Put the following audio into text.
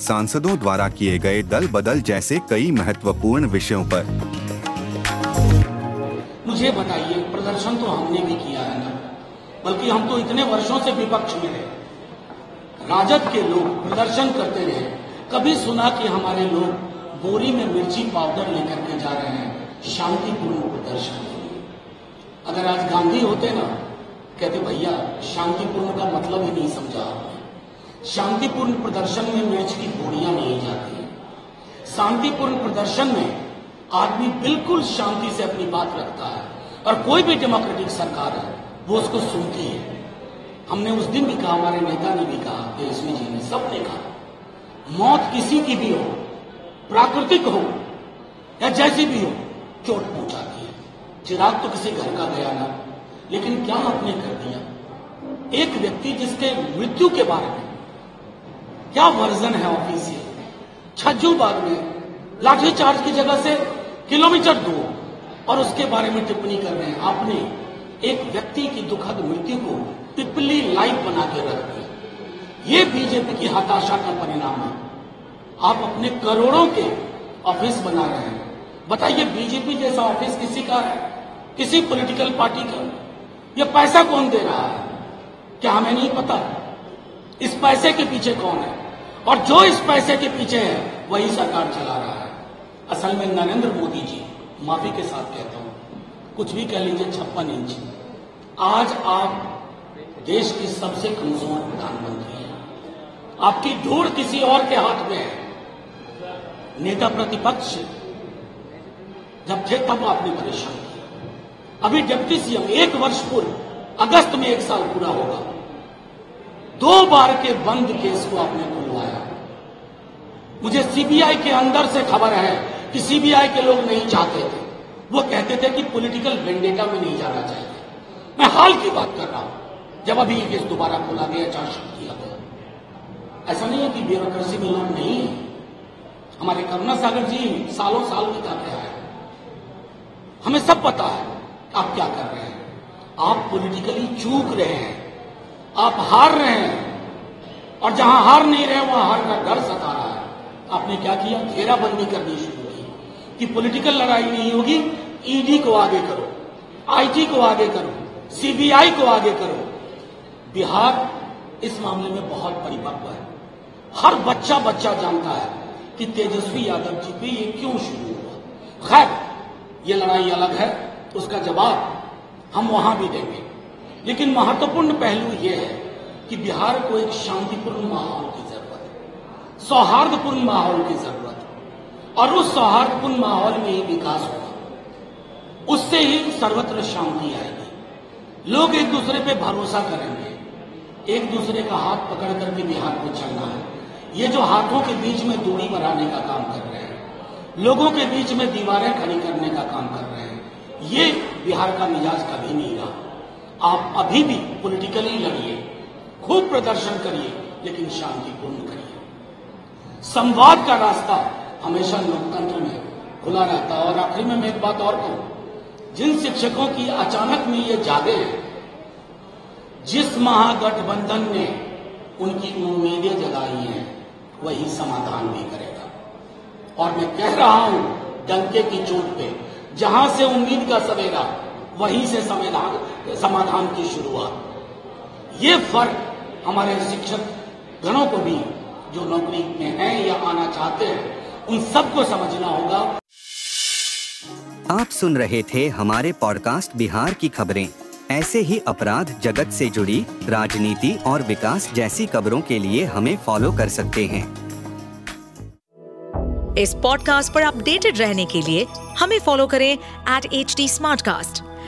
सांसदों द्वारा किए गए दल बदल जैसे कई महत्वपूर्ण विषयों पर। मुझे बताइए, प्रदर्शन तो हमने भी किया है ना? बल्कि हम तो इतने वर्षों से विपक्ष में रहे राजद के लोग प्रदर्शन करते रहे। कभी सुना कि हमारे लोग बोरी में मिर्ची पाउडर लेकर के जा रहे हैं? शांतिपूर्ण प्रदर्शन। अगर आज गांधी होते ना, कहते भैया, शांतिपूर्ण का मतलब ही नहीं समझा आपने। शांतिपूर्ण प्रदर्शन में मिर्च की बोरियाँ नहीं जाती। शांतिपूर्ण प्रदर्शन में आदमी बिल्कुल शांति से अपनी बात रखता है। और कोई भी डेमोक्रेटिक सरकार है, वो उसको सुनती है। हमने उस दिन भी कहा, हमारे नेता ने भी कहा तेजस्वी जी ने, सबने कहा, मौत किसी की भी हो, प्राकृतिक हो, या जैसी भी हो, चोट पहुंचाती है। चिराग तो किसी घर का गया ना, लेकिन क्या आपने कर दिया? एक व्यक्ति जिसके मृत्यु के बारे में क्या वर्जन है ऑफ़िस से छज्जूबाग में लाठीचार्ज की जगह से किलोमीटर दूर। और उसके बारे में टिप्पणी कर रहे हैं। आपने एक व्यक्ति की दुखद मृत्यु को टिप्पणी लाइव बना के रख दी। ये बीजेपी की हताशा का परिणाम है। आप अपने करोड़ों के ऑफ़िस बना रहे हैं। बताइए, बीजेपी जैसा ऑफ़िस किसी का है? किसी पॉलिटिकल पार्टी का? ये पैसा कौन दे रहा है? क्या हमें नहीं पता? इस पैसे के पीछे कौन है? और जो इस पैसे के पीछे है, वही सरकार चला रहा है। असल में नरेंद्र मोदी जी, माफ़ी के साथ कहता हूँ, कुछ भी कह लीजिए छप्पन इंच। आज आप देश की सबसे कमज़ोर प्रधानमंत्री हैं। आपकी ढूंढ किसी और के हाथ में है। नेता प्रतिपक्ष, जब थे तब आपने परेशान किया। अभी डिप्टी सीएम, एक वर्ष पूर्व, अगस्त में एक साल पूरा होगा। दो बार के बंद केस को आपने खुलवाया। मुझे सीबीआई के अंदर से खबर है कि सीबीआई के लोग नहीं चाहते थे। वो कहते थे कि पॉलिटिकल वेंडेटा में नहीं जाना चाहिए। मैं हाल की बात कर रहा हूँ, जब अभी केस दोबारा खोला गया चार्जशीट किया गया। ऐसा नहीं है कि ब्यूरोक्रेसी में लोग नहीं है। हमारे करुणा सागर जी सालों साल बिताते आए हमें सब पता है आप क्या कर रहे हैं। आप पॉलिटिकली चूक रहे हैं। आप हार रहे हैं। और जहाँ हार नहीं रहे, वहाँ हार का डर सता रहा है। आपने क्या किया? घेराबंदी करनी शुरू की कि पॉलिटिकल लड़ाई नहीं होगी ईडी को आगे करो आईटी को आगे करो सीबीआई को आगे करो। बिहार इस मामले में बहुत परिपक्व है। हर बच्चा बच्चा जानता है कि तेजस्वी यादव जी पे ये क्यों शुरू हुआ। खैर, ये लड़ाई अलग है, उसका जवाब हम वहाँ भी देंगे। लेकिन महत्वपूर्ण पहलू यह है कि बिहार को एक शांतिपूर्ण माहौल की ज़रूरत है, सौहार्दपूर्ण माहौल की ज़रूरत है, और उस सौहार्दपूर्ण माहौल में ही विकास होगा। उससे ही सर्वत्र शांति आएगी। लोग एक दूसरे पे भरोसा करेंगे। एक दूसरे का हाथ पकड़ करके बिहार को चलना है। ये जो हाथों के बीच में दूरी बनाने का काम कर रहे हैं, लोगों के बीच में दीवारें खड़ी करने का काम कर रहे हैं, ये बिहार का मिजाज कभी नहीं रहा। आप अभी भी पॉलिटिकली लड़िए खूब प्रदर्शन करिए, लेकिन शांतिपूर्ण करिए। संवाद का रास्ता हमेशा लोकतंत्र में खुला रहता है। और आखिर में मैं एक बात और कहूँ, जिन शिक्षकों की अचानक में ये जागे हैं जिस महागठबंधन ने उनकी उम्मीदें जगाई हैं, वही समाधान भी करेगा। और मैं कह रहा हूँ, डंके की चोट पे, जहाँ से उम्मीद का सवेरा वहीं से समाधान समाधान की शुरुआत। ये फ़र्क हमारे शिक्षक गणों को भी जो नौकरी में हैं या आना चाहते हैं उन सबको समझना होगा। आप सुन रहे थे हमारे पॉडकास्ट बिहार की खबरें। ऐसे ही अपराध जगत से जुड़ी राजनीति और विकास जैसी खबरों के लिए हमें फॉलो कर सकते हैं। इस पॉडकास्ट पर अपडेटेड रहने के लिए हमें फॉलो करें एट एच डी